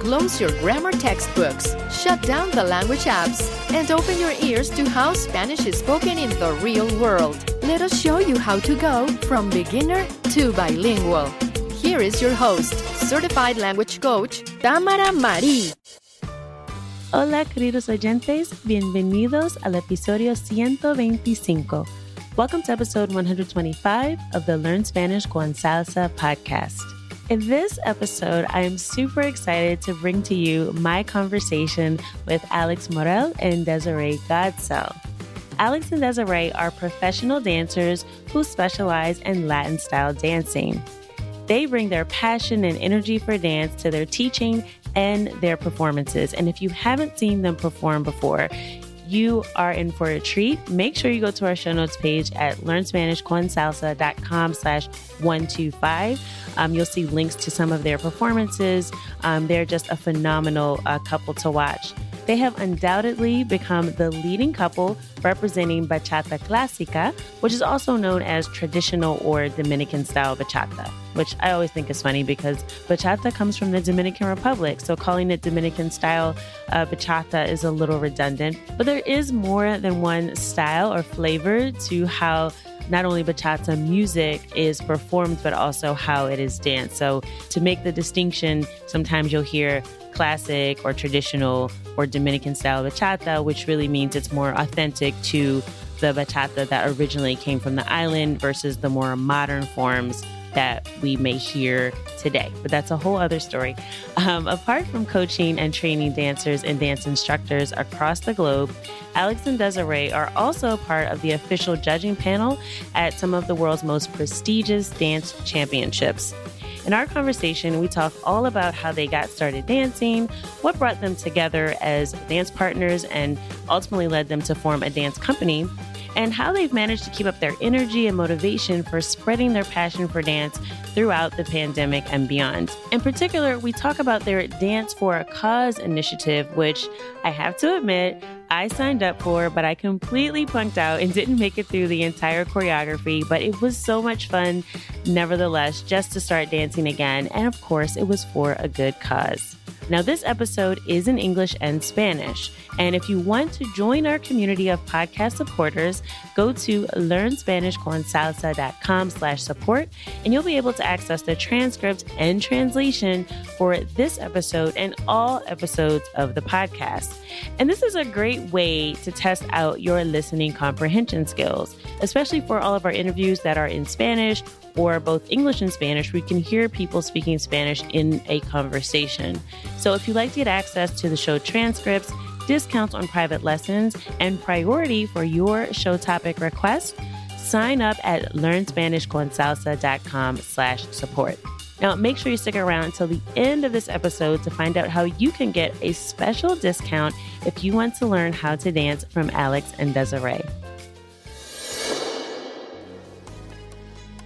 Close your grammar textbooks, shut down the language apps, and open your ears to how Spanish is spoken in the real world. Let us show you how to go from beginner to bilingual. Here is your host, certified language coach, Tamara Marie. Hola, queridos oyentes. Bienvenidos al episodio 125. Welcome to episode 125 of the Learn Spanish con Salsa podcast. In this episode, I am super excited to bring to you my conversation with Alex Morel and Desiree Godsell. Alex and Desiree are professional dancers who specialize in Latin style dancing. They bring their passion and energy for dance to their teaching and their performances. And if you haven't seen them perform before, you are in for a treat. Make sure you go to our show notes page at learnspanishconsalsa.com slash 125. Um, you'll see links to some of their performances. Um, they're just a phenomenal uh, couple to watch. They have undoubtedly become the leading couple representing bachata clásica, which is also known as traditional or Dominican style bachata, which I always think is funny because bachata comes from the Dominican Republic. So calling it Dominican style uh, bachata is a little redundant. But there is more than one style or flavor to how not only bachata music is performed, but also how it is danced. So to make the distinction, sometimes you'll hear classic or traditional or Dominican style bachata, which really means it's more authentic to the bachata that originally came from the island versus the more modern forms that we may hear today. But that's a whole other story. Um, apart from coaching and training dancers and dance instructors across the globe, Alex and Desiree are also part of the official judging panel at some of the world's most prestigious dance championships. In our conversation, we talk all about how they got started dancing, what brought them together as dance partners, and ultimately led them to form a dance company, and how they've managed to keep up their energy and motivation for spreading their passion for dance throughout the pandemic and beyond. In particular, we talk about their Dance for a Cause initiative, which I have to admit, I signed up for, but I completely punked out and didn't make it through the entire choreography. But it was so much fun, nevertheless, just to start dancing again. And of course, it was for a good cause. Now, this episode is in English and Spanish. And if you want to join our community of podcast supporters, go to learnspanishconsalsa.com slash support, and you'll be able to access the transcript and translation for this episode and all episodes of the podcast. And this is a great way to test out your listening comprehension skills, especially for all of our interviews that are in Spanish or both English and Spanish, we can hear people speaking Spanish in a conversation. So if you'd like to get access to the show transcripts, discounts on private lessons, and priority for your show topic requests, sign up at learnspanishconsalsa.com slash support. Now, make sure you stick around until the end of this episode to find out how you can get a special discount if you want to learn how to dance from Alex and Desiree.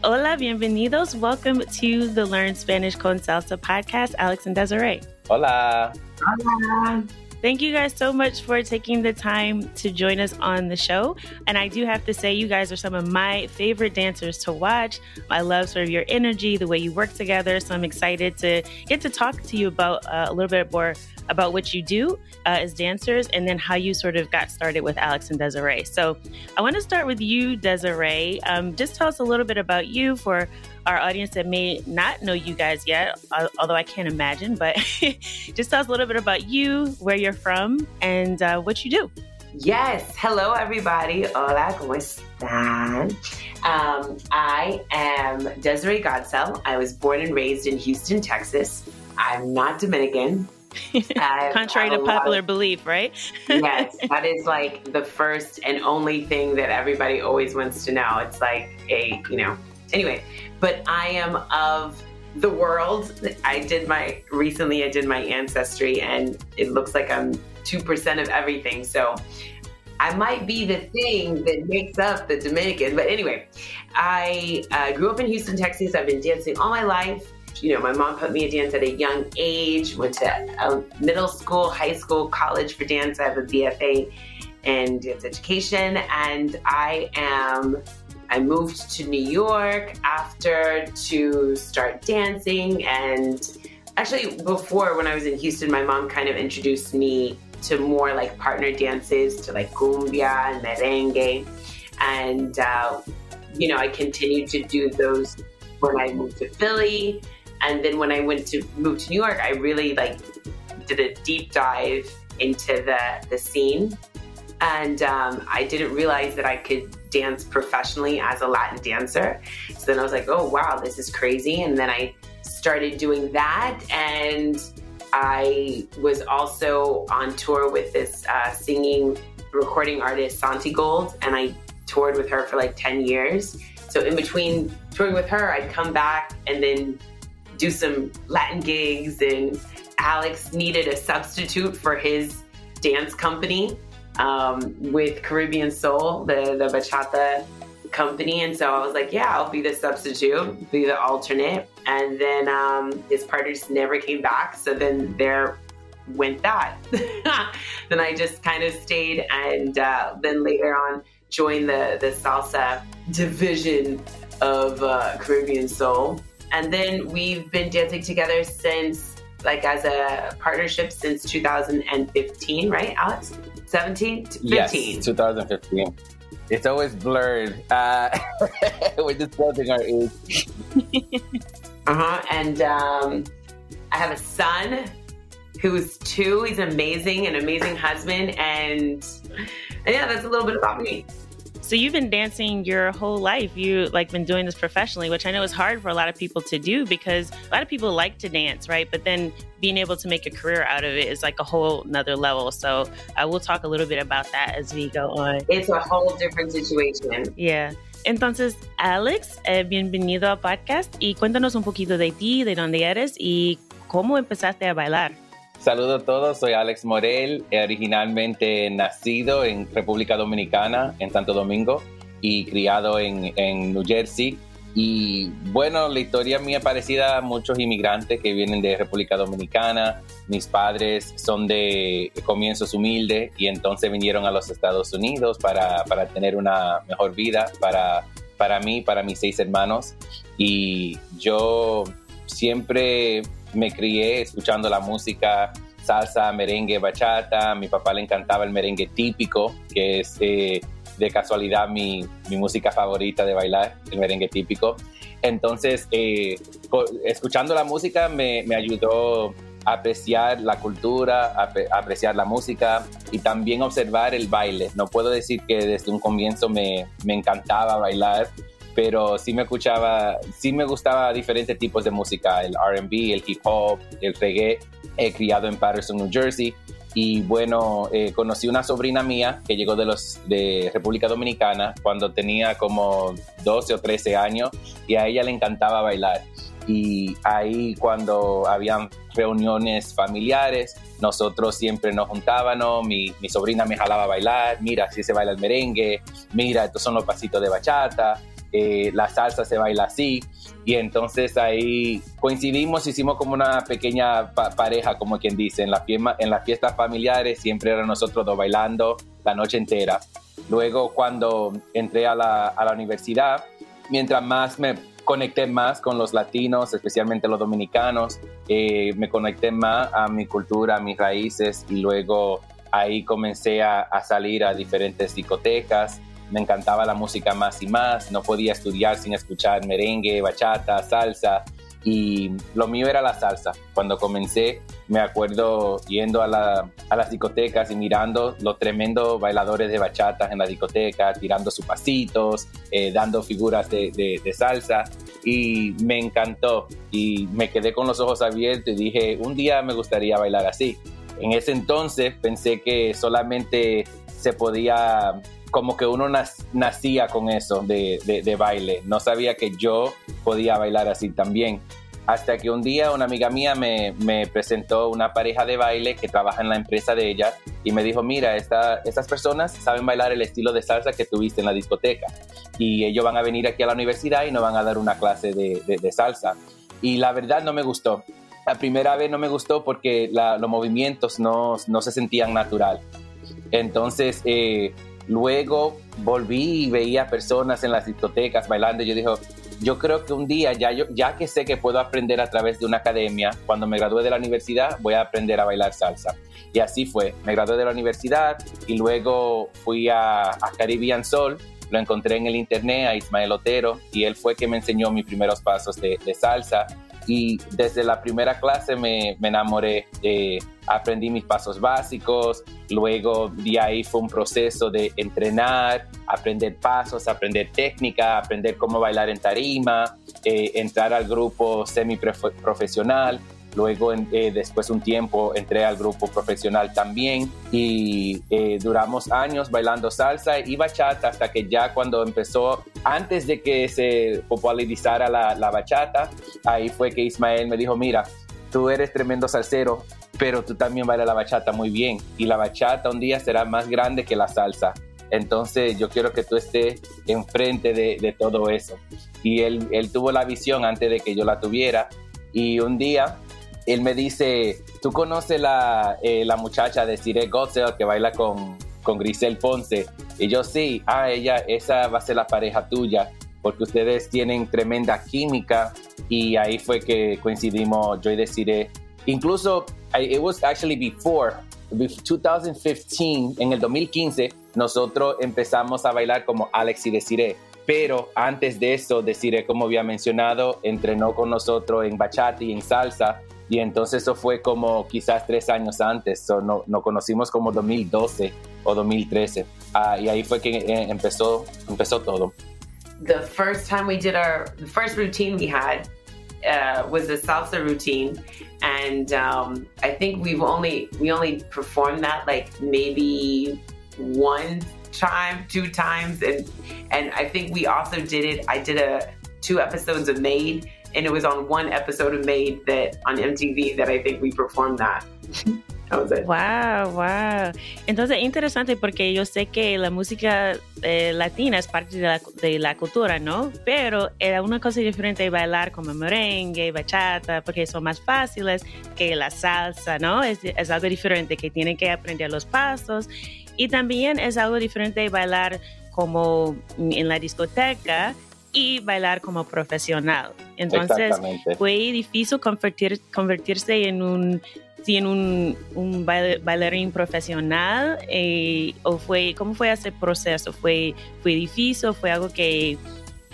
Hola, bienvenidos. Welcome to the Learn Spanish con Salsa podcast. Alex and Desiree. Hola. Hola. Thank you guys so much for taking the time to join us on the show. And I do have to say, you guys are some of my favorite dancers to watch. I love sort of your energy, the way you work together. So I'm excited to get to talk to you about uh, a little bit more about what you do uh, as dancers and then how you sort of got started with Alex and Desiree. So I want to start with you, Desiree. Um, just tell us a little bit about you for our audience that may not know you guys yet, although I can't imagine, but just tell us a little bit about you, where you're from, and uh, what you do. Yes. Hello, everybody. Hola, ¿cómo están? Um, I am Desiree Godsell. I was born and raised in Houston, Texas. I'm not Dominican. Contrary to popular of, belief, right? yes, that is like the first and only thing that everybody always wants to know. It's like a, you know, anyway, but I am of the world. I did my recently I did my ancestry and it looks like I'm 2% of everything. So I might be the thing that makes up the Dominican. But anyway, I uh, grew up in Houston, Texas. I've been dancing all my life. You know, my mom put me in dance at a young age, went to middle school, high school, college for dance. I have a BFA in dance education, and I am I moved to New York after to start dancing. And actually, before when I was in Houston, my mom kind of introduced me to more like partner dances, to like cumbia and merengue. And, uh, you know, I continued to do those when I moved to Philly. And then when I went to move to New York, I really like did a deep dive into the, the scene. And um, I didn't realize that I could dance professionally as a Latin dancer. So then I was like, oh, wow, this is crazy. And then I started doing that. And I was also on tour with this uh, singing recording artist, Santigold, and I toured with her for like 10 years. So in between touring with her, I'd come back and then do some Latin gigs. And Alex needed a substitute for his dance company um, with Caribbean Soul, the, the bachata company. And so I was like, yeah, I'll be the substitute, be the alternate. And then um, his partners never came back. So then there went that. then I just kind of stayed and uh, then later on joined the, the salsa division of uh, Caribbean Soul. And then we've been dancing together since, like, as a partnership since 2015, right, Alex? 17? 15? Yes, 2015. It's always blurred. Uh, we're disclosing our age. uh huh. And um, I have a son who's two. He's amazing, an amazing husband. And, and yeah, that's a little bit about me. So you've been dancing your whole life. You like been doing this professionally, which I know is hard for a lot of people to do because a lot of people like to dance, right? But then being able to make a career out of it is like a whole nother level. So I will talk a little bit about that as we go on. It's a whole different situation. Yeah. Entonces, Alex, eh, bienvenido al podcast y cuéntanos un poquito de ti, de dónde eres y cómo empezaste a bailar. Saludos a todos, soy Alex Morel, originalmente nacido en República Dominicana, en Santo Domingo, y criado en, en New Jersey. Y bueno, la historia mía parecida a muchos inmigrantes que vienen de República Dominicana. Mis padres son de comienzos humildes y entonces vinieron a los Estados Unidos para, para tener una mejor vida para, para mí, para mis seis hermanos. Y yo siempre me crié escuchando la música salsa, merengue, bachata. A mi papá le encantaba el merengue típico, que es eh, de casualidad mi, mi, música favorita de bailar, el merengue típico. Entonces, eh, escuchando la música me, me, ayudó a apreciar la cultura, a, apreciar la música y también observar el baile. No puedo decir que desde un comienzo me, me encantaba bailar, pero sí me escuchaba, sí me gustaba diferentes tipos de música, el RB, el hip hop, el reggae. He criado en Patterson, New Jersey. Y bueno, eh, conocí una sobrina mía que llegó de, los, de República Dominicana cuando tenía como 12 o 13 años y a ella le encantaba bailar. Y ahí cuando habían reuniones familiares, nosotros siempre nos juntábamos, mi, mi sobrina me jalaba a bailar, mira, así se baila el merengue, mira, estos son los pasitos de bachata, eh, la salsa se baila así. Y entonces ahí coincidimos, hicimos como una pequeña pareja, como quien dice, en, la en las fiestas familiares siempre eran nosotros dos bailando la noche entera. Luego cuando entré a la, universidad, mientras más me conecté más con los latinos, especialmente los dominicanos, eh, me conecté más a mi cultura, a mis raíces y luego ahí comencé a salir a diferentes discotecas me encantaba la música más y más, no podía estudiar sin escuchar merengue, bachata, salsa y lo mío era la salsa. Cuando comencé me acuerdo yendo a, las discotecas y mirando los tremendos bailadores de bachata en la discoteca, tirando sus pasitos, eh, dando figuras de, de, salsa y me encantó y me quedé con los ojos abiertos y dije, un día me gustaría bailar así. En ese entonces pensé que solamente se podía como que uno nacía con eso de, baile. No sabía que yo podía bailar así también. Hasta que un día una amiga mía me, presentó una pareja de baile que trabaja en la empresa de ella y me dijo, mira, esta, estas personas saben bailar el estilo de salsa que tuviste en la discoteca y ellos van a venir aquí a la universidad y nos van a dar una clase de, salsa. Y la verdad no me gustó. La primera vez no me gustó porque los movimientos no, no, se sentían natural. Entonces, eh, Luego volví y veía personas en las discotecas bailando yo dije, yo creo que un día, ya, yo, ya que sé que puedo aprender a través de una academia, cuando me gradué de la universidad, voy a aprender a bailar salsa. Y así fue, me gradué de la universidad y luego fui a, Caribbean Soul, lo encontré en el internet a Ismael Otero y él fue que me enseñó mis primeros pasos de salsa y desde la primera clase me, me enamoré, eh, aprendí mis pasos básicos, luego de ahí fue un proceso de entrenar, aprender pasos, aprender técnica, aprender cómo bailar en tarima, eh, entrar al grupo semi profesional Luego, eh, después un tiempo, entré al grupo profesional también y eh, duramos años bailando salsa y bachata hasta que ya cuando empezó, antes de que se popularizara la, la bachata, ahí fue que Ismael me dijo, mira, tú eres tremendo salsero, pero tú también bailas la bachata muy bien y la bachata un día será más grande que la salsa. Entonces yo quiero que tú estés enfrente de, de todo eso. Y él, él tuvo la visión antes de que yo la tuviera y un día él me dice, ¿tú conoces la, eh, la muchacha de Cire Gotzel que baila con, con Grisel Ponce? Y yo sí, ah, ella, esa va a ser la pareja tuya, porque ustedes tienen tremenda química y ahí fue que coincidimos yo y Desiree. Incluso, it was actually before, 2015, en el 2015, nosotros empezamos a bailar como Alex y Desiree. Pero antes de eso, Desiree, como había mencionado, entrenó con nosotros en bachata y en salsa y entonces eso fue como quizás tres años antes, so no, nos conocimos como 2012 o 2013. Ah, y ahí fue que eh, empezó, empezó todo. The first time we did our, the first routine we had uh, was a salsa routine. And um, I think we've only, we only performed that like maybe one time, two times. And, and I think we also did it, I did a, two episodes of Made and it was on one episode of Made that on MTV that I think we performed that. That was it. Wow, wow. Entonces, interesante porque yo sé que la música eh, latina es parte de la, de la, cultura, ¿no? Pero era una cosa diferente bailar como merengue, bachata, porque son más fáciles que la salsa, ¿no? Es, es algo diferente que tienen que aprender los pasos. Y también es algo diferente bailar como en la discoteca y bailar como profesional. Entonces fue difícil convertir, convertirse en un en un, un bailarín profesional eh, o fue cómo fue ese proceso fue fue difícil fue algo que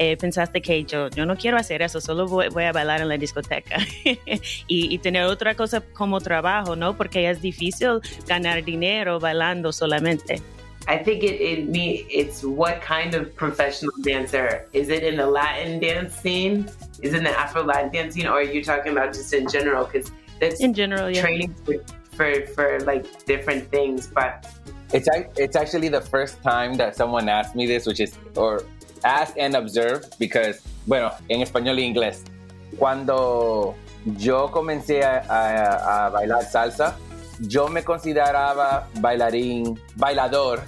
eh, pensaste que yo, yo no quiero hacer eso, solo voy, voy a bailar en la discoteca y, y, tener otra cosa como trabajo, ¿no? Porque es difícil ganar dinero bailando solamente. I think it, it me it's what kind of professional dancer is it in the Latin dance scene? Is it in the Afro Latin dance scene, or are you talking about just in general? Because that's in general yeah. training for, for for like different things, but it's it's actually the first time that someone asked me this, which is or ask and observe, because bueno, en español y inglés. Cuando yo comencé a, a, a bailar salsa, yo me consideraba bailarín, bailador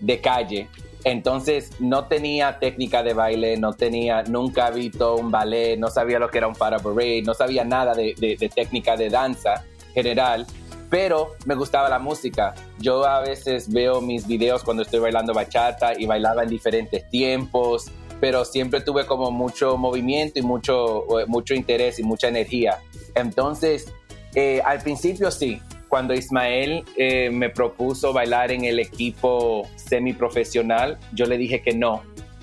de calle. Entonces no tenía técnica de baile, no tenía, nunca visto un ballet, no sabía lo que era un para no sabía nada de, de, técnica de danza general, pero me gustaba la música. Yo a veces veo mis videos cuando estoy bailando bachata y bailaba en diferentes tiempos, pero siempre tuve como mucho movimiento y mucho, mucho interés y mucha energía. Entonces, eh, al principio sí, cuando Ismael eh, me propuso bailar en el equipo semiprofesional, yo le dije que no,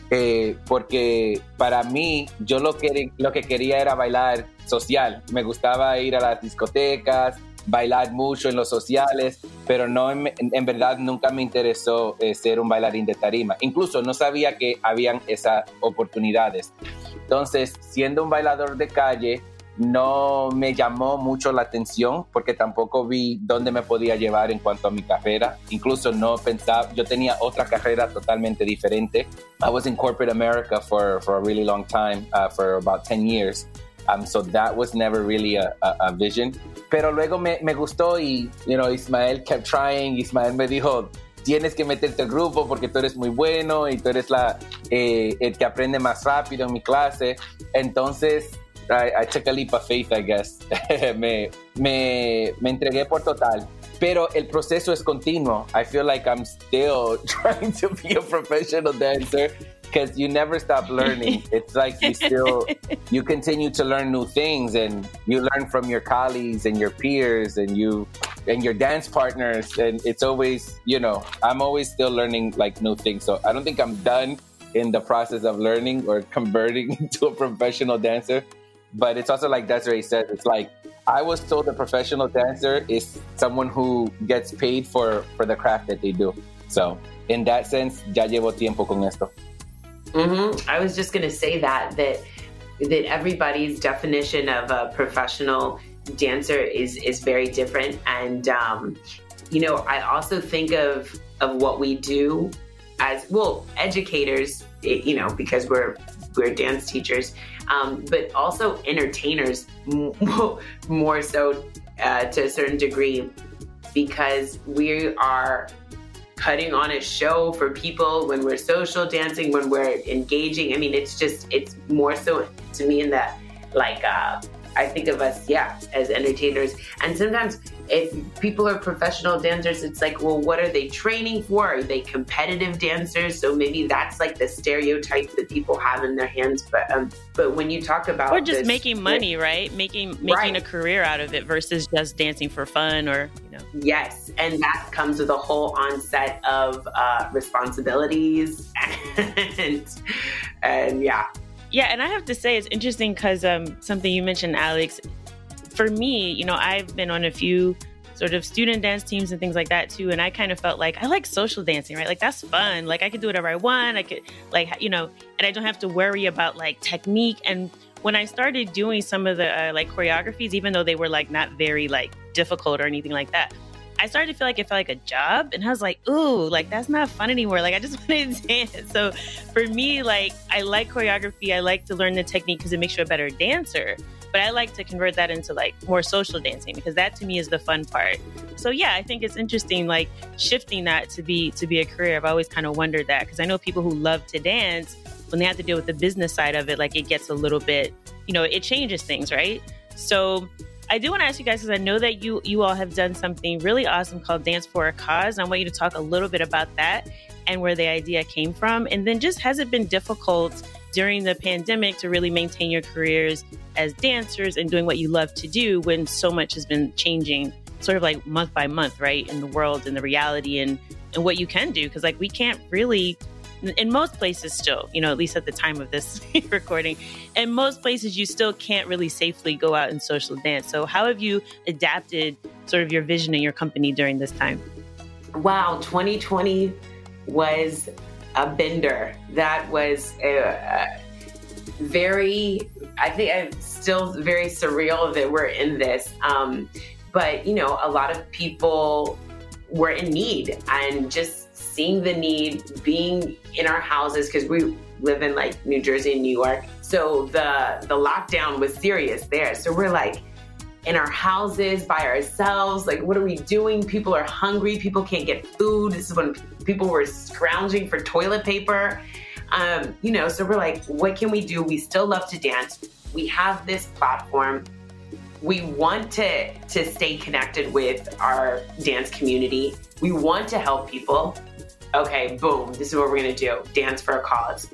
eh, porque para mí yo lo que, lo que quería era bailar social. Me gustaba ir a las discotecas, bailar mucho en los sociales, pero no en, verdad nunca me interesó eh, ser un bailarín de tarima. Incluso no sabía que habían esas oportunidades. Entonces, siendo un bailador de calle, no me llamó mucho la atención porque tampoco vi dónde me podía llevar en cuanto a mi carrera. Incluso no pensaba, yo tenía otra carrera totalmente diferente. I was in corporate America for, for a really long time, uh, for about 10 years. Um, so that was never really a, a, vision. Pero luego me, me, gustó y, you know, Ismael kept trying. Ismael me dijo, tienes que meterte al grupo porque tú eres muy bueno y tú eres la, eh, el que aprende más rápido en mi clase. Entonces, I, I took a leap of faith, I guess. me, me, me entregué por total. Pero el proceso es continuo. I feel like I'm still trying to be a professional dancer because you never stop learning. it's like you still you continue to learn new things and you learn from your colleagues and your peers and you and your dance partners and it's always, you know, I'm always still learning like new things. So I don't think I'm done in the process of learning or converting into a professional dancer. But it's also like Desiree said, it's like I was told a professional dancer is someone who gets paid for for the craft that they do. So in that sense, ya llevo tiempo con esto. Mm-hmm. I was just going to say that that that everybody's definition of a professional dancer is is very different, and um, you know, I also think of of what we do as well educators. You know, because we're we're dance teachers, um, but also entertainers more so uh, to a certain degree because we are putting on a show for people when we're social dancing, when we're engaging. I mean, it's just, it's more so to me in that like uh, I think of us, yeah, as entertainers. And sometimes if people are professional dancers, it's like, well, what are they training for? Are they competitive dancers? So maybe that's like the stereotype that people have in their hands. But um, but when you talk about or just this, making money, right? Making making right. a career out of it versus just dancing for fun or you know. Yes, and that comes with a whole onset of uh, responsibilities and and yeah, yeah, and I have to say it's interesting because um, something you mentioned, Alex. For me, you know, I've been on a few sort of student dance teams and things like that too, and I kind of felt like I like social dancing, right? Like that's fun. Like I could do whatever I want. I could like you know, and I don't have to worry about like technique. And when I started doing some of the uh, like choreographies, even though they were like not very like difficult or anything like that, I started to feel like it felt like a job. And I was like, ooh, like that's not fun anymore. Like I just want to dance. So for me, like I like choreography. I like to learn the technique because it makes you a better dancer. But I like to convert that into like more social dancing because that to me is the fun part. So yeah, I think it's interesting like shifting that to be to be a career. I've always kind of wondered that because I know people who love to dance when they have to deal with the business side of it, like it gets a little bit, you know, it changes things, right? So I do want to ask you guys because I know that you you all have done something really awesome called Dance for a Cause. I want you to talk a little bit about that and where the idea came from, and then just has it been difficult during the pandemic to really maintain your careers as dancers and doing what you love to do when so much has been changing, sort of like month by month, right, in the world and the reality and and what you can do because like we can't really in most places still you know at least at the time of this recording in most places you still can't really safely go out and social dance so how have you adapted sort of your vision in your company during this time wow 2020 was a bender. That was a, very, I think I'm still very surreal that we're in this. Um, but, you know, a lot of people were in need and just seeing the need, being in our houses, because we live in like New Jersey and New York. So the the lockdown was serious there. So we're like in our houses by ourselves. Like, what are we doing? People are hungry. People can't get food. This is when people were scrounging for toilet paper. Um, you know, so we're like, what can we do? We still love to dance. We have this platform. We want to to stay connected with our dance community. We want to help people. Okay, boom. This is what we're gonna do. Dance for a cause.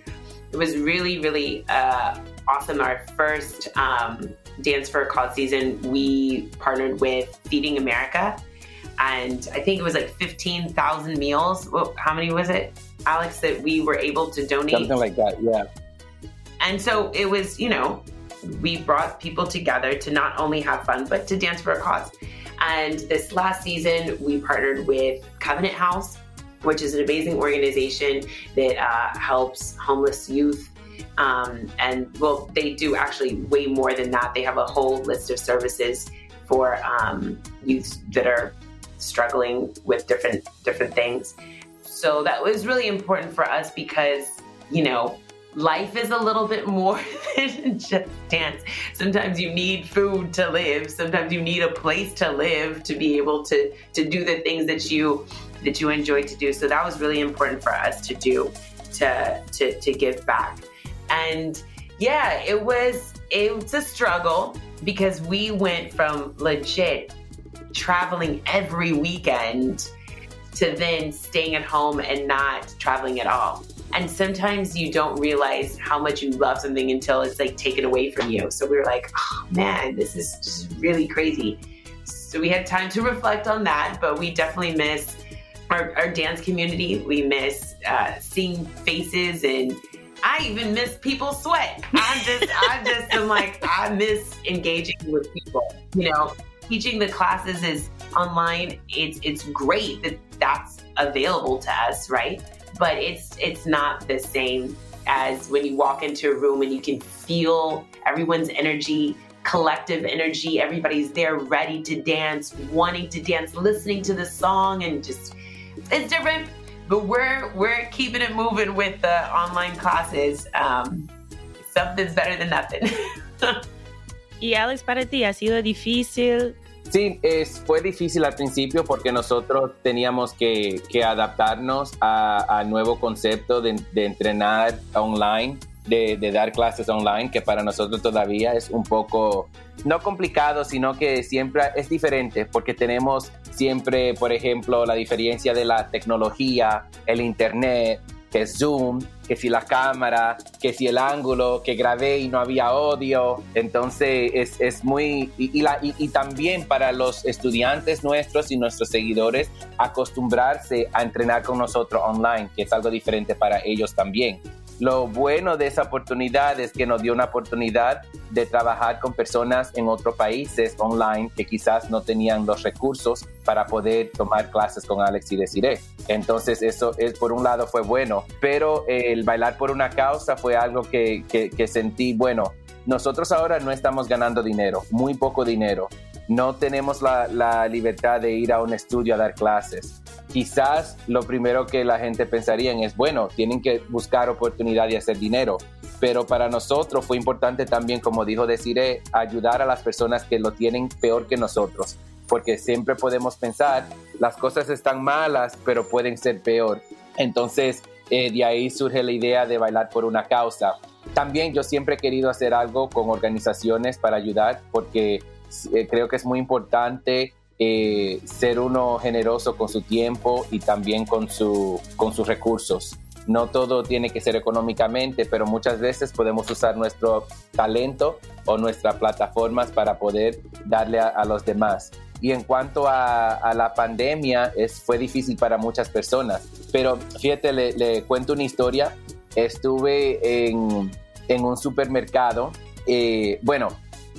It was really, really uh, awesome. Our first um, Dance for a Cause season, we partnered with Feeding America. And I think it was like 15,000 meals. Well, how many was it, Alex, that we were able to donate? Something like that, yeah. And so it was, you know, we brought people together to not only have fun, but to dance for a cause. And this last season, we partnered with Covenant House, which is an amazing organization that uh, helps homeless youth um, and well, they do actually way more than that. They have a whole list of services for um, youths that are struggling with different different things. So that was really important for us because you know life is a little bit more than just dance. Sometimes you need food to live. Sometimes you need a place to live to be able to to do the things that you that you enjoy to do. So that was really important for us to do to to to give back. And yeah, it was it's a struggle because we went from legit traveling every weekend to then staying at home and not traveling at all. And sometimes you don't realize how much you love something until it's like taken away from you. So we were like, oh man, this is just really crazy. So we had time to reflect on that, but we definitely miss our, our dance community. We miss uh, seeing faces and I even miss people sweat. I just, I just am like, I miss engaging with people. You know, teaching the classes is online. It's it's great that that's available to us, right? But it's it's not the same as when you walk into a room and you can feel everyone's energy, collective energy. Everybody's there ready to dance, wanting to dance, listening to the song, and just it's different but we're we're keeping it moving with the online classes. Um, something's better than nothing. y Alex, para ti ha sido difícil. Sí, es, fue difícil al principio porque nosotros teníamos que, que adaptarnos al nuevo concepto de, de entrenar online de, de, dar clases online, que para nosotros todavía es un poco, no complicado, sino que siempre es diferente, porque tenemos siempre, por ejemplo, la diferencia de la tecnología, el Internet, que es Zoom, que si la cámara, que si el ángulo, que grabé y no había audio. Entonces es, es muy... Y, la, y, y, también para los estudiantes nuestros y nuestros seguidores acostumbrarse a entrenar con nosotros online, que es algo diferente para ellos también. Lo bueno de esa oportunidad es que nos dio una oportunidad de trabajar con personas en otros países online que quizás no tenían los recursos para poder tomar clases con Alex y Desiree. Entonces eso es por un lado fue bueno, pero el bailar por una causa fue algo que sentí, bueno, nosotros ahora no estamos ganando dinero, muy poco dinero. No tenemos la, la libertad de ir a un estudio a dar clases quizás lo primero que la gente pensaría es, bueno, tienen que buscar oportunidad de hacer dinero. Pero para nosotros fue importante también, como dijo Desiree, ayudar a las personas que lo tienen peor que nosotros. Porque siempre podemos pensar, las cosas están malas, pero pueden ser peor. Entonces, eh, de ahí surge la idea de bailar por una causa. También yo siempre he querido hacer algo con organizaciones para ayudar, porque eh, creo que es muy importante eh, ser uno generoso con su tiempo y también con, su, con sus recursos. No todo tiene que ser económicamente, pero muchas veces podemos usar nuestro talento o nuestras plataformas para poder darle a, los demás. Y en cuanto a, la pandemia, fue difícil para muchas personas. Pero fíjate, le, cuento una historia. Estuve en, en un supermercado. Eh, bueno,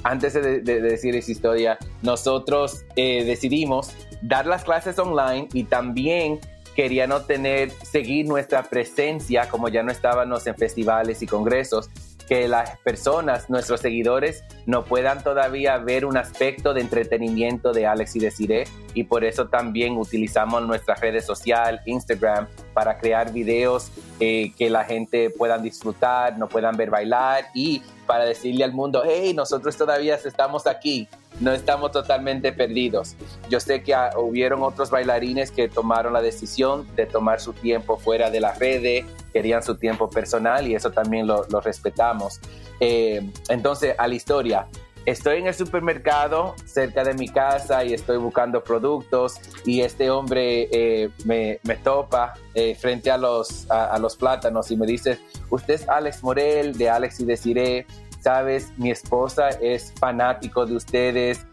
antes de, decir esa historia, nosotros eh, decidimos dar las clases online y también querían obtener, seguir nuestra presencia, como ya no estábamos en festivales y congresos, que las personas, nuestros seguidores, no puedan todavía ver un aspecto de entretenimiento de Alex y de Cire y por eso también utilizamos nuestras redes sociales, Instagram, para crear videos eh, que la gente pueda disfrutar, no puedan ver bailar y para decirle al mundo, hey, nosotros todavía estamos aquí, no estamos totalmente perdidos. Yo sé que ah, hubieron otros bailarines que tomaron la decisión de tomar su tiempo fuera de la red, querían su tiempo personal y eso también lo, respetamos. Eh, entonces, a la historia. Estoy en el supermercado cerca de mi casa y estoy buscando productos y este hombre eh, me, topa eh, frente a los, a, los plátanos y me dice, usted es Alex Morel de Alex y Desiree, sabes, mi esposa es fanático de ustedes,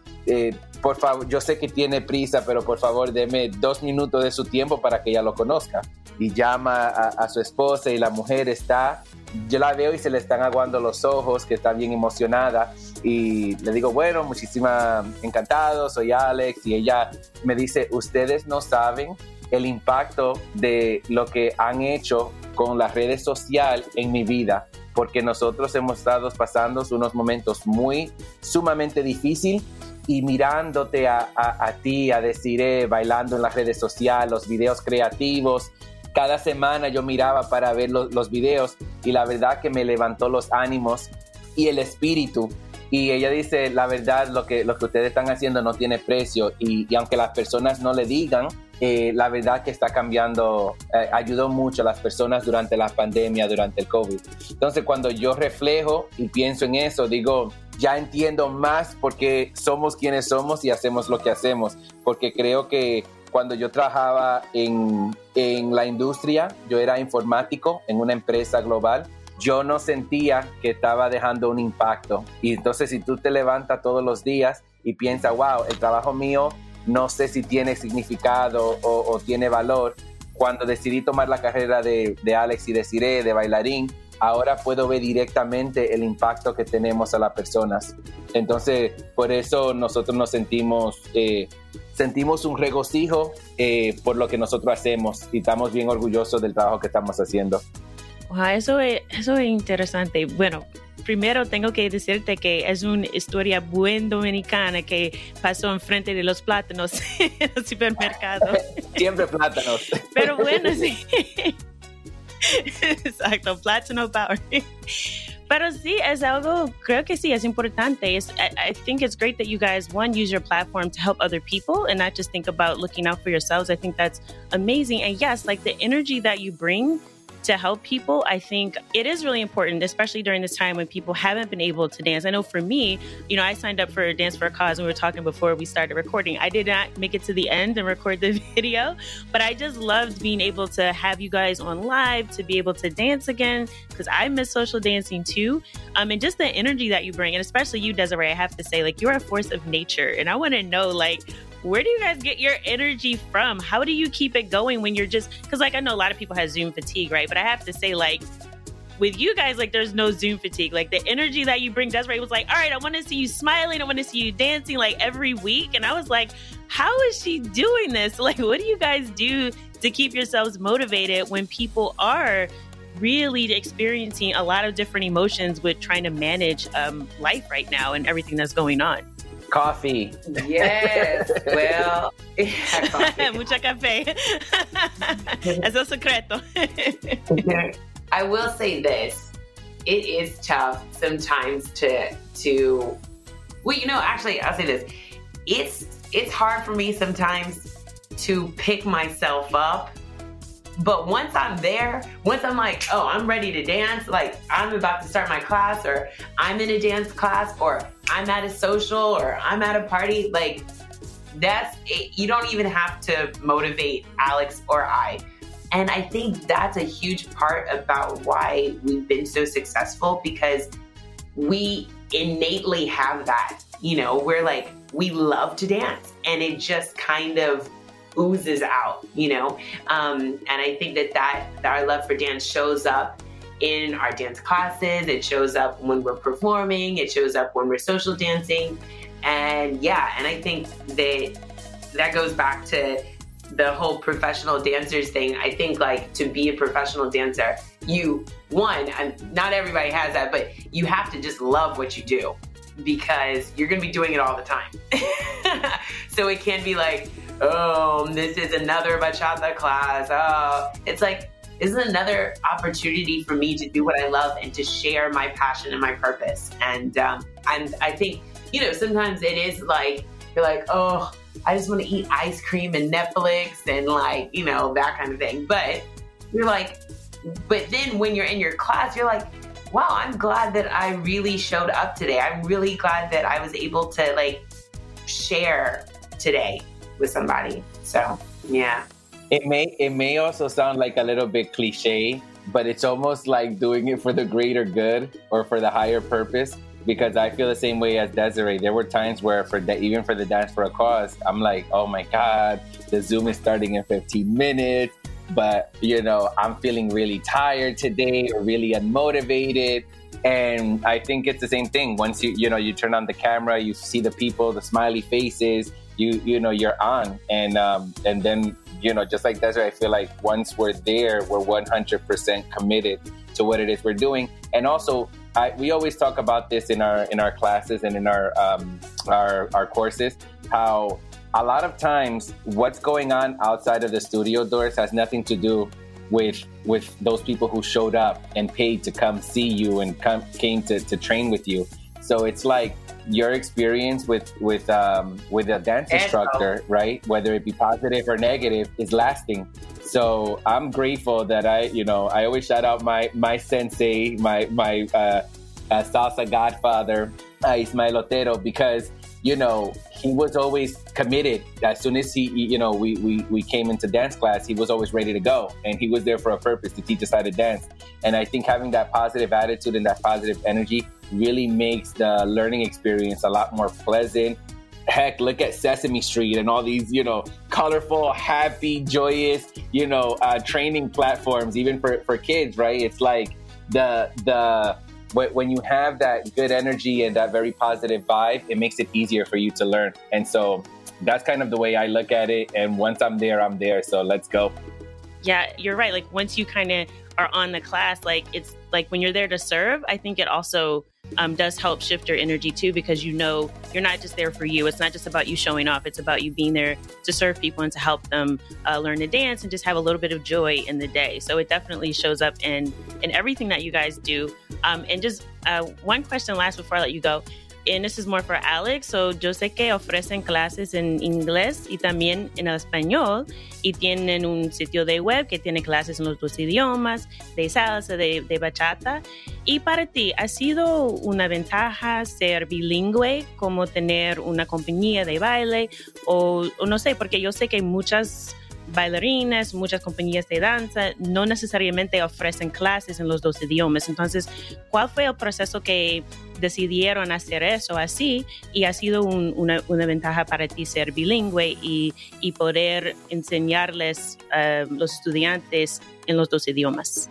por favor, yo sé que tiene prisa, pero por favor deme dos minutos de su tiempo para que ella lo conozca. Y llama a, su esposa y la mujer está, yo la veo y se le están aguando los ojos, que está bien emocionada. Y le digo, bueno, muchísima encantado, soy Alex y ella me dice, ustedes no saben el impacto de lo que han hecho con las redes sociales en mi vida, porque nosotros hemos estado pasando unos momentos muy sumamente difíciles y mirándote a, a, ti, a decir, eh, bailando en las redes sociales, los videos creativos, cada semana yo miraba para ver los videos y la verdad que me levantó los ánimos y el espíritu. Y ella dice, la verdad, lo que, lo que ustedes están haciendo no tiene precio y, aunque las personas no le digan, eh, la verdad que está cambiando, eh, ayudó mucho a las personas durante la pandemia, durante el COVID. Entonces cuando yo reflejo y pienso en eso, digo, ya entiendo más porque somos quienes somos y hacemos lo que hacemos, porque creo que cuando yo trabajaba en, en la industria, yo era informático en una empresa global, yo no sentía que estaba dejando un impacto. Y entonces si tú te levantas todos los días y piensas, wow, el trabajo mío no sé si tiene significado o, tiene valor, cuando decidí tomar la carrera de, de Alex y de Cire, de bailarín, ahora puedo ver directamente el impacto que tenemos a las personas. Entonces, por eso nosotros nos sentimos eh, sentimos un regocijo eh, por lo que nosotros hacemos y estamos bien orgullosos del trabajo que estamos haciendo. eso, es, eso es interesante. Bueno, primero tengo que decirte que es una historia buen dominicana que pasó enfrente de los plátanos en el supermercado. Siempre plátanos. Pero bueno, sí. Exacto, plátano power. Pero sí, es algo, creo que sí, es importante. It's, I, I think it's great that you guys, one, use your platform to help other people and not just think about looking out for yourselves. I think that's amazing. And yes, like the energy that you bring to help people, I think it is really important, especially during this time when people haven't been able to dance. I know for me, you know, I signed up for Dance for a Cause we were talking before we started recording. I did not make it to the end and record the video, but I just loved being able to have you guys on live to be able to dance again because I miss social dancing too. Um, and just the energy that you bring, and especially you, Desiree, I have to say, like, you're a force of nature. And I want to know, like, where do you guys get your energy from? How do you keep it going when you're just because like I know a lot of people have Zoom fatigue, right? But I have to say, like, with you guys, like there's no Zoom fatigue. Like the energy that you bring, Desiree was like, all right, I want to see you smiling, I want to see you dancing like every week. And I was like, how is she doing this? Like, what do you guys do to keep yourselves motivated when people are really experiencing a lot of different emotions with trying to manage um, life right now and everything that's going on? Coffee. Yes. Well, yeah, Mucha café. Eso es secreto. I will say this. It is tough sometimes to to well, you know, actually I'll say this. It's it's hard for me sometimes to pick myself up but once I'm there, once I'm like, oh, I'm ready to dance, like I'm about to start my class, or I'm in a dance class, or I'm at a social, or I'm at a party, like that's it. you don't even have to motivate Alex or I. And I think that's a huge part about why we've been so successful because we innately have that. You know, we're like, we love to dance, and it just kind of oozes out, you know? Um, and I think that, that that our love for dance shows up in our dance classes, it shows up when we're performing, it shows up when we're social dancing. And yeah, and I think that that goes back to the whole professional dancers thing, I think like to be a professional dancer, you one, not everybody has that, but you have to just love what you do because you're going to be doing it all the time. so it can be like, oh, this is another bachata class. Oh, it's like, isn't another opportunity for me to do what I love and to share my passion and my purpose. And um, and I think you know sometimes it is like you're like, oh, I just want to eat ice cream and Netflix and like, you know, that kind of thing. But you're like, but then when you're in your class, you're like, wow, I'm glad that I really showed up today. I'm really glad that I was able to like share today with somebody. So, yeah. It may it may also sound like a little bit cliche, but it's almost like doing it for the greater good or for the higher purpose because I feel the same way as Desiree. There were times where, for the, even for the dance for a cause, I'm like, oh my god, the Zoom is starting in 15 minutes, but you know, I'm feeling really tired today or really unmotivated. And I think it's the same thing. Once you you know you turn on the camera, you see the people, the smiley faces, you you know you're on, and um, and then you know just like Desiree, I feel like once we're there, we're 100% committed to what it is we're doing, and also I, we always talk about this in our in our classes and in our um, our our courses how a lot of times what's going on outside of the studio doors has nothing to do with with those people who showed up and paid to come see you and come, came to, to train with you. So it's like your experience with with um, with a dance instructor right? Whether it be positive or negative is lasting. So I'm grateful that I, you know, I always shout out my my sensei, my my uh, uh, salsa godfather, uh, Ismael Otero, because you know he was always committed. As soon as he, you know, we, we we came into dance class, he was always ready to go, and he was there for a purpose to teach us how to dance. And I think having that positive attitude and that positive energy really makes the learning experience a lot more pleasant heck, look at Sesame Street and all these, you know, colorful, happy, joyous, you know, uh, training platforms, even for, for kids, right? It's like the, the, when you have that good energy and that very positive vibe, it makes it easier for you to learn. And so that's kind of the way I look at it. And once I'm there, I'm there. So let's go. Yeah, you're right. Like once you kind of are on the class, like it's like when you're there to serve, I think it also um, does help shift your energy too because you know you're not just there for you. It's not just about you showing off. It's about you being there to serve people and to help them uh, learn to dance and just have a little bit of joy in the day. So it definitely shows up in in everything that you guys do. Um, and just uh, one question last before I let you go. And this is more for Alex. So yo sé que ofrecen clases en inglés y también en español y tienen un sitio de web que tiene clases en los dos idiomas, de salsa, de, de bachata. Y para ti, ¿ha sido una ventaja ser bilingüe como tener una compañía de baile? O, o no sé, porque yo sé que hay muchas bailarinas, muchas compañías de danza no necesariamente ofrecen clases en los dos idiomas. Entonces, ¿cuál fue el proceso que decidieron hacer eso así y ha sido una, ventaja para ti ser bilingüe y, poder enseñarles a uh, los estudiantes en los dos idiomas?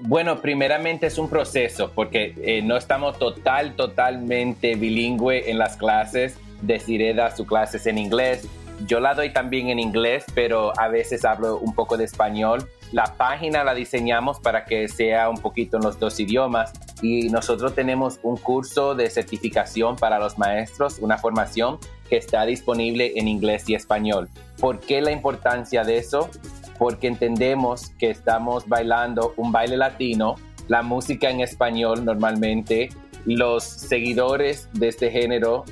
Bueno, primeramente es un proceso porque eh, no estamos total, totalmente bilingüe en las clases. Desiree da sus clases en inglés, yo la doy también en inglés, pero a veces hablo un poco de español. La página la diseñamos para que sea un poquito en los dos idiomas y nosotros tenemos un curso de certificación para los maestros, una formación que está disponible en inglés y español. ¿Por qué la importancia de eso? Porque entendemos que estamos bailando un baile latino, la música en español normalmente, los seguidores de este género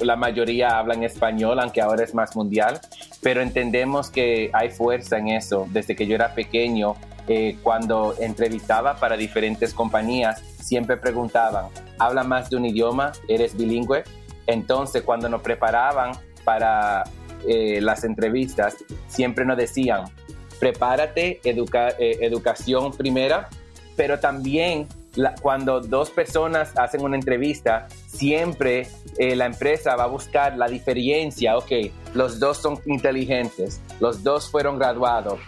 la mayoría hablan español, aunque ahora es más mundial, pero entendemos que hay fuerza en eso. Desde que yo era pequeño, eh, cuando entrevistaba para diferentes compañías, siempre preguntaban, ¿habla más de un idioma? ¿Eres bilingüe? Entonces, cuando nos preparaban para eh, las entrevistas, siempre nos decían, prepárate, eh, educación primera, pero también cuando dos personas hacen una entrevista, siempre eh, la empresa va a buscar la diferencia. Ok, los dos son inteligentes, los dos fueron graduados,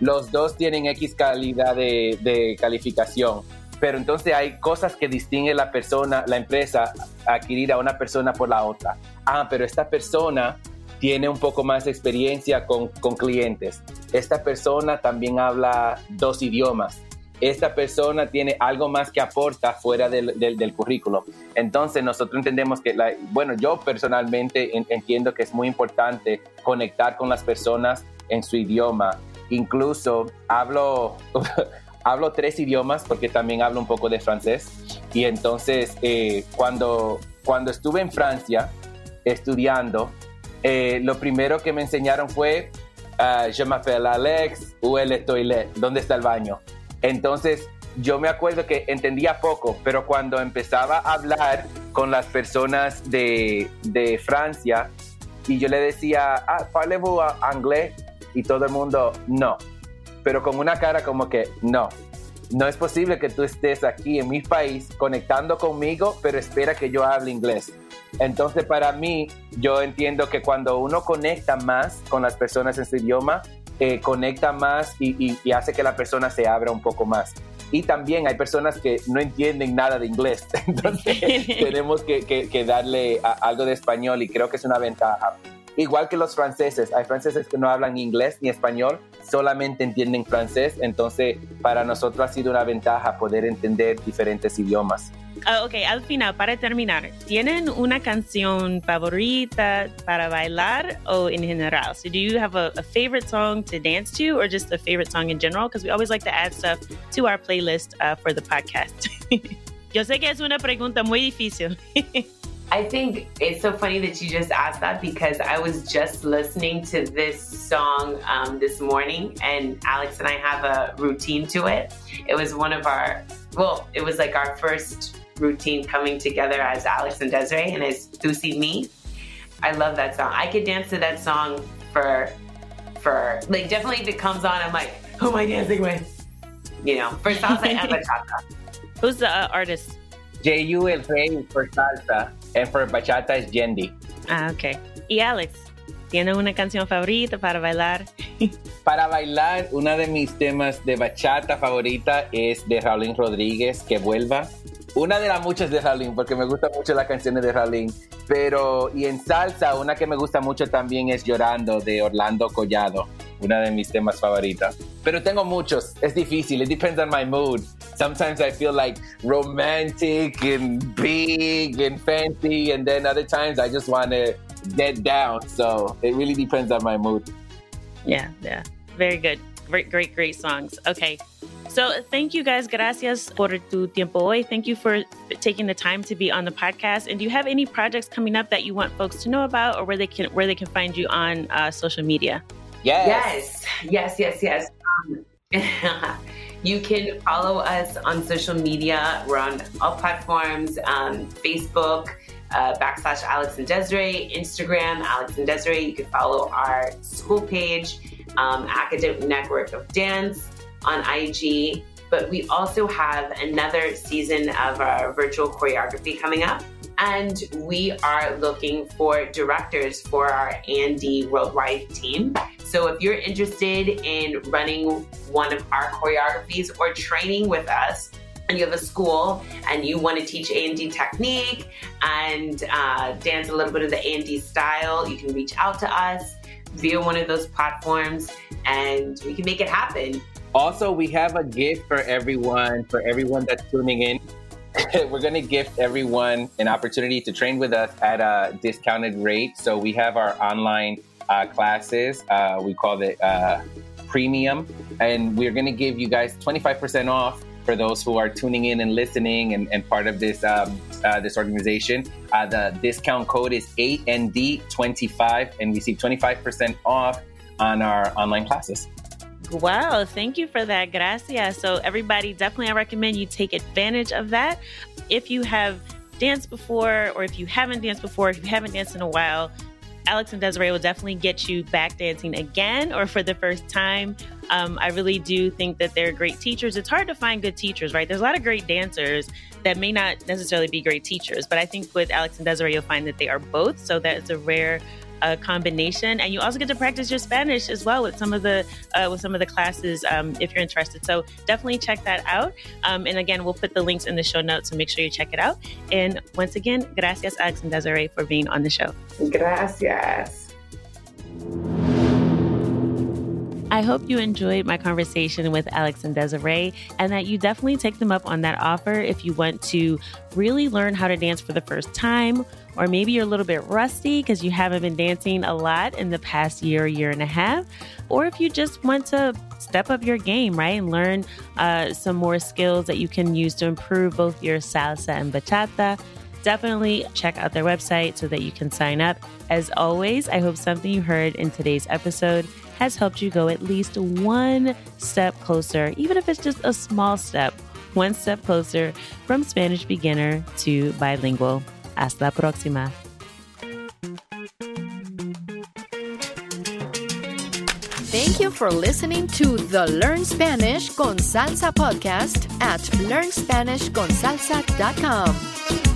los dos tienen X calidad de, calificación. Pero entonces hay cosas que distinguen la persona, la empresa, adquirir a una persona por la otra. Ah, pero esta persona tiene un poco más de experiencia con, con clientes. Esta persona también habla dos idiomas esta persona tiene algo más que aporta fuera del, del, currículo. Entonces nosotros entendemos que, la, bueno, yo personalmente entiendo que es muy importante conectar con las personas en su idioma. Incluso hablo, hablo tres idiomas porque también hablo un poco de francés. Y entonces eh, cuando, cuando estuve en Francia estudiando, eh, lo primero que me enseñaron fue, uh, je m'appelle Alex, où est le toilette? ¿Dónde está el baño? Entonces, yo me acuerdo que entendía poco, pero cuando empezaba a hablar con las personas de, Francia y yo le decía, ah, ¿parlez-vous anglais? Y todo el mundo, no. Pero con una cara como que, no. No es posible que tú estés aquí en mi país conectando conmigo, pero espera que yo hable inglés. Entonces, para mí, yo entiendo que cuando uno conecta más con las personas en su idioma, eh, conecta más y, hace que la persona se abra un poco más. Y también hay personas que no entienden nada de inglés, entonces tenemos que, darle algo de español y creo que es una ventaja. Igual que los franceses, hay franceses que no hablan inglés ni español, solamente entienden francés, entonces para nosotros ha sido una ventaja poder entender diferentes idiomas. Uh, ok, al final, para terminar, ¿tienen una canción favorita para bailar o en general? So, do you have a, a favorite song to dance to or just a favorite song in general? Because we always like to add stuff to our playlist uh, for the podcast. Yo sé que es una pregunta muy difícil. I think it's so funny that you just asked that because I was just listening to this song um, this morning, and Alex and I have a routine to it. It was one of our, well, it was like our first routine coming together as Alex and Desiree and as Tu Si Me. I love that song. I could dance to that song for, for like definitely if it comes on, I'm like, who am I dancing with? You know, for salsa and bachata. Who's the uh, artist? J.U. El Rey for salsa and for bachata is Yendi. Ah, ok. Y Alex, ¿tiene una canción favorita para bailar? para bailar, una de mis temas de bachata favorita es de Raulín Rodríguez, Que Vuelva. Una de las muchas de Raulín, porque me gustan mucho las canciones de Raulín. Pero, y en salsa, una que me gusta mucho también es Llorando, de Orlando Collado. Una de mis temas favoritas. Pero tengo muchos. Es difícil. It depends on my mood. Sometimes I feel like romantic and big and fancy. And then other times I just want to get down. So it really depends on my mood. Yeah, yeah. Very good. Great, great, great songs. Okay. So thank you guys. Gracias por tu tiempo hoy. Thank you for taking the time to be on the podcast. And do you have any projects coming up that you want folks to know about or where they can where they can find you on uh, social media? Yes. Yes, yes, yes, yes. Um, you can follow us on social media. We're on all platforms um, Facebook, uh, backslash Alex and Desiree, Instagram, Alex and Desiree. You can follow our school page, um, Academic Network of Dance on IG. But we also have another season of our virtual choreography coming up. And we are looking for directors for our A&D Worldwide team. So if you're interested in running one of our choreographies or training with us, and you have a school and you want to teach A&D technique and uh, dance a little bit of the A&D style, you can reach out to us via one of those platforms and we can make it happen. Also, we have a gift for everyone, for everyone that's tuning in. We're going to gift everyone an opportunity to train with us at a discounted rate. So we have our online uh, classes. Uh, we call it uh, premium. And we're going to give you guys 25% off for those who are tuning in and listening and, and part of this um, uh, this organization. Uh, the discount code is AND25 and receive 25% off on our online classes. Wow, thank you for that. Gracias. So, everybody, definitely, I recommend you take advantage of that. If you have danced before, or if you haven't danced before, if you haven't danced in a while, Alex and Desiree will definitely get you back dancing again or for the first time. Um, I really do think that they're great teachers. It's hard to find good teachers, right? There's a lot of great dancers that may not necessarily be great teachers, but I think with Alex and Desiree, you'll find that they are both. So that is a rare a combination, and you also get to practice your Spanish as well with some of the uh, with some of the classes um, if you're interested. So definitely check that out. Um, and again, we'll put the links in the show notes, so make sure you check it out. And once again, gracias Alex and Desiree for being on the show. Gracias. I hope you enjoyed my conversation with Alex and Desiree and that you definitely take them up on that offer if you want to really learn how to dance for the first time, or maybe you're a little bit rusty because you haven't been dancing a lot in the past year, year and a half, or if you just want to step up your game, right, and learn uh, some more skills that you can use to improve both your salsa and bachata definitely check out their website so that you can sign up. As always, I hope something you heard in today's episode has helped you go at least one step closer, even if it's just a small step, one step closer from Spanish beginner to bilingual. Hasta la próxima. Thank you for listening to the Learn Spanish con Salsa podcast at learnspanishconsalsa.com.